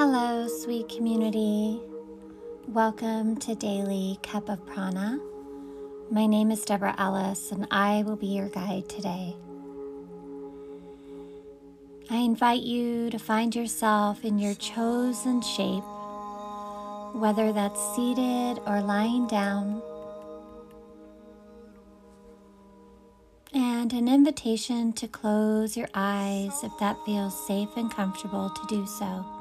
Hello, sweet community. Welcome to Daily Cup of Prana. My name is Deborah Ellis, and I will be your guide today. I invite you to find yourself in your chosen shape, whether that's seated or lying down. And an invitation to close your eyes if that feels safe and comfortable to do so.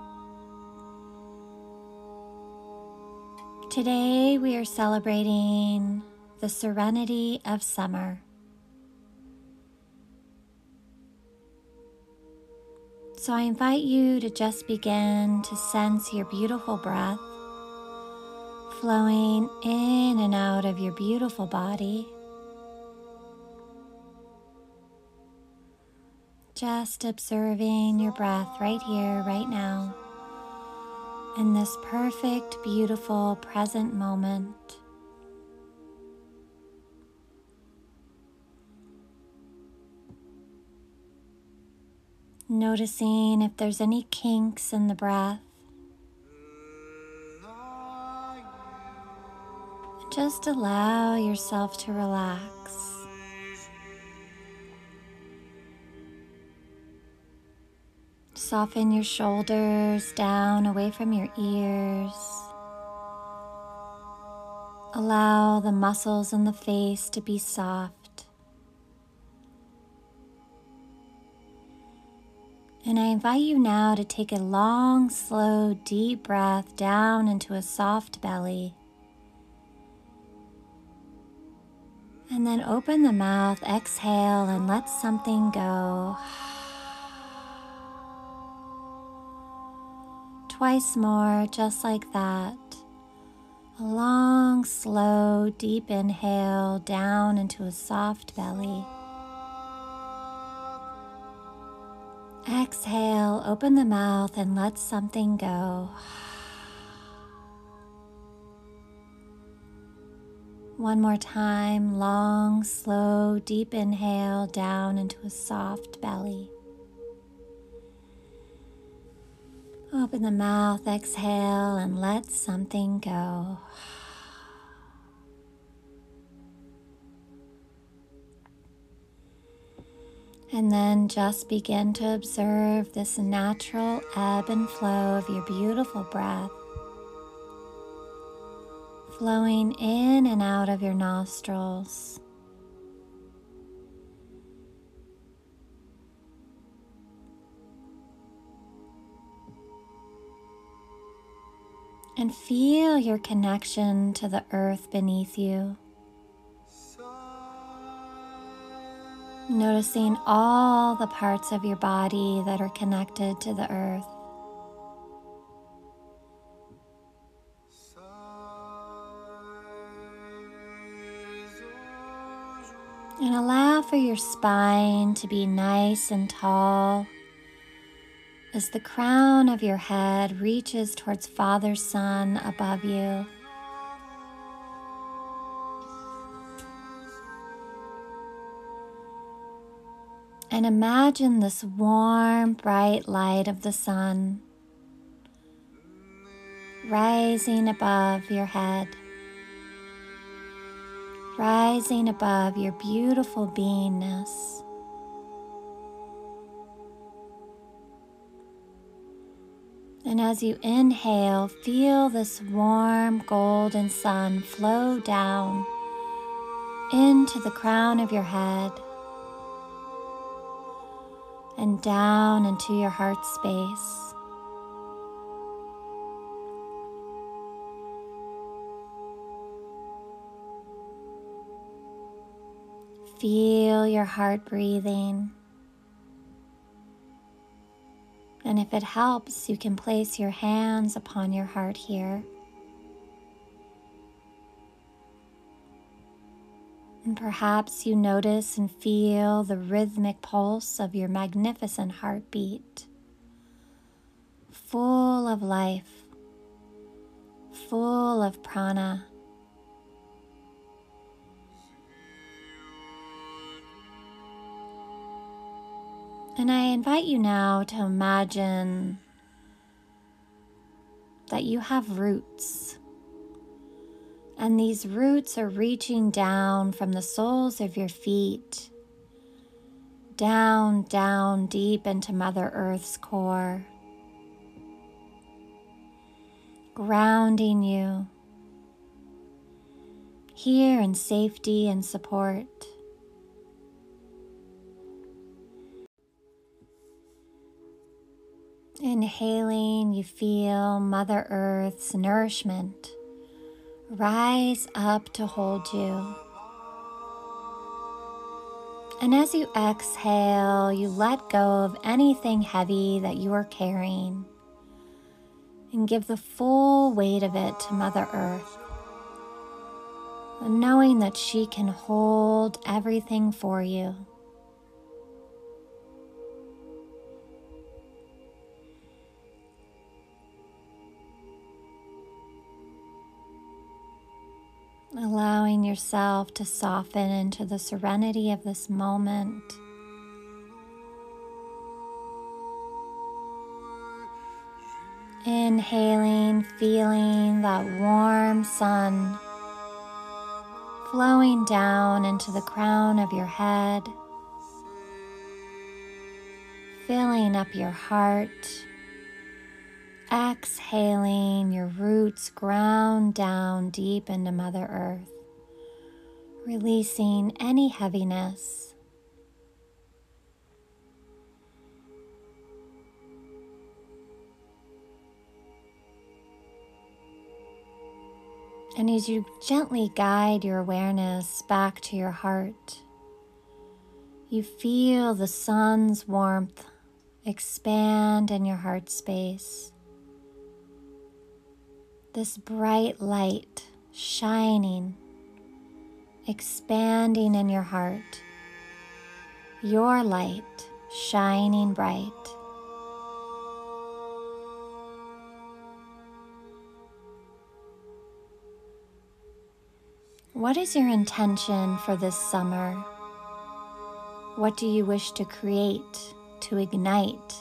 Today we are celebrating the serenity of summer. So I invite you to just begin to sense your beautiful breath flowing in and out of your beautiful body. Just observing your breath right here, right now, in this perfect, beautiful present moment. Noticing if there's any kinks in the breath. Just allow yourself to relax. Soften your shoulders down away from your ears. Allow the muscles in the face to be soft. And I invite you now to take a long, slow, deep breath down into a soft belly. And then open the mouth, exhale, and let something go. Twice more, just like that. A long, slow, deep inhale down into a soft belly. Exhale, open the mouth and let something go. One more time, long, slow, deep inhale down into a soft belly. Open the mouth, exhale, and let something go. And then just begin to observe this natural ebb and flow of your beautiful breath flowing in and out of your nostrils. And feel your connection to the earth beneath you. Noticing all the parts of your body that are connected to the earth. And allow for your spine to be nice and tall as the crown of your head reaches towards Father Sun above you. And imagine this warm, bright light of the sun rising above your head, rising above your beautiful beingness. And as you inhale, feel this warm golden sun flow down into the crown of your head and down into your heart space. Feel your heart breathing. And if it helps, you can place your hands upon your heart here. And perhaps you notice and feel the rhythmic pulse of your magnificent heartbeat, full of life, full of prana. And I invite you now to imagine that you have roots. And these roots are reaching down from the soles of your feet, down, down, deep into Mother Earth's core, grounding you here in safety and support. Inhaling, you feel Mother Earth's nourishment rise up to hold you. And as you exhale, you let go of anything heavy that you are carrying and give the full weight of it to Mother Earth, knowing that she can hold everything for you. Allowing yourself to soften into the serenity of this moment. Inhaling, feeling that warm sun flowing down into the crown of your head, filling up your heart Exhaling, your roots ground down deep into Mother Earth, releasing any heaviness. And as you gently guide your awareness back to your heart, you feel the sun's warmth expand in your heart space this bright light shining, expanding in your heart, your light shining bright. What is your intention for this summer? What do you wish to create, to ignite?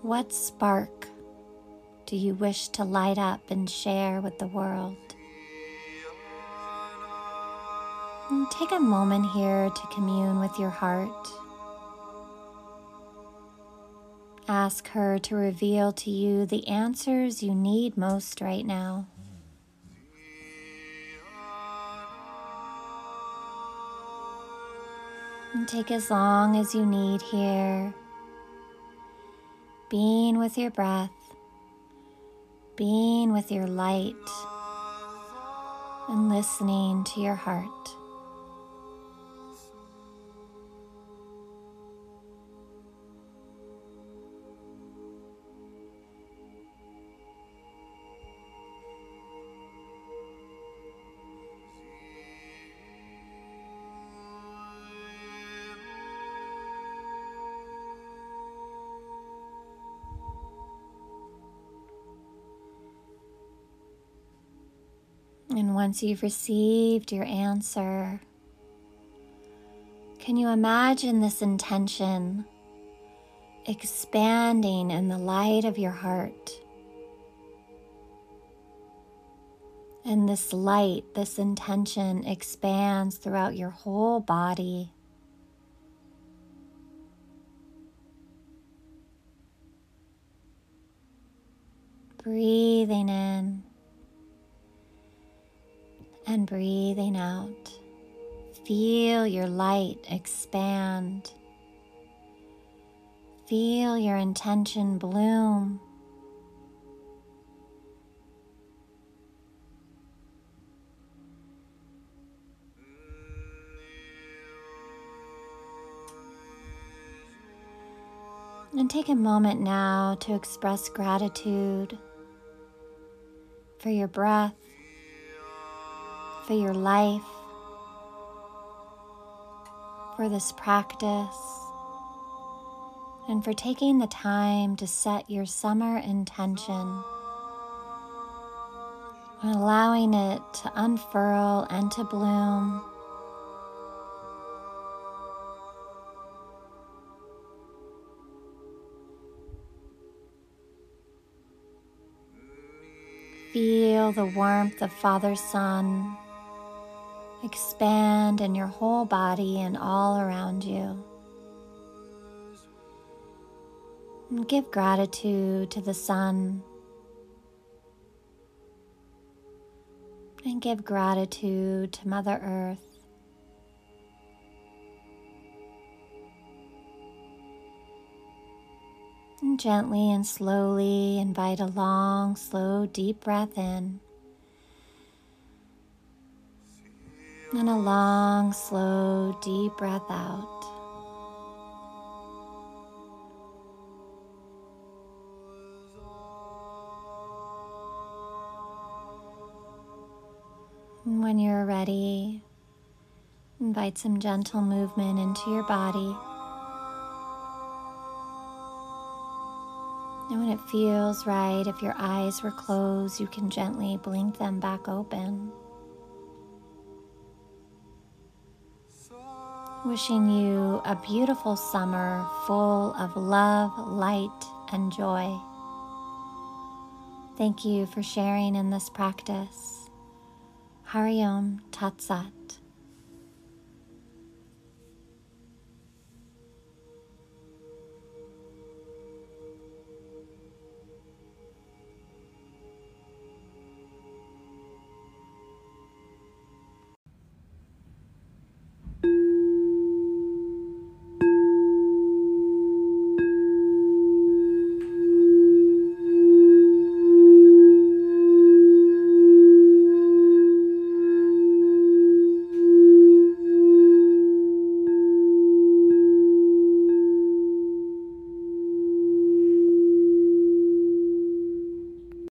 What spark do you wish to light up and share with the world? And take a moment here to commune with your heart. Ask her to reveal to you the answers you need most right now. And take as long as you need here, being with your breath being with your light and listening to your heart. And once you've received your answer, can you imagine this intention expanding in the light of your heart? And this light, this intention expands throughout your whole body. Breathing in and breathing out. Feel your light expand. Feel your intention bloom. And take a moment now to express gratitude for your breath, for your life, for this practice, and for taking the time to set your summer intention and allowing it to unfurl and to bloom. feel the warmth of Father Sun expand in your whole body and all around you. And give gratitude to the sun. And give gratitude to Mother Earth. And gently and slowly invite a long, slow, deep breath in. And a long, slow, deep breath out. And when you're ready, invite some gentle movement into your body. And when it feels right, if your eyes were closed, you can gently blink them back open. Wishing you a beautiful summer full of love, light, and joy. Thank you for sharing in this practice. Hari Om Tat Sat.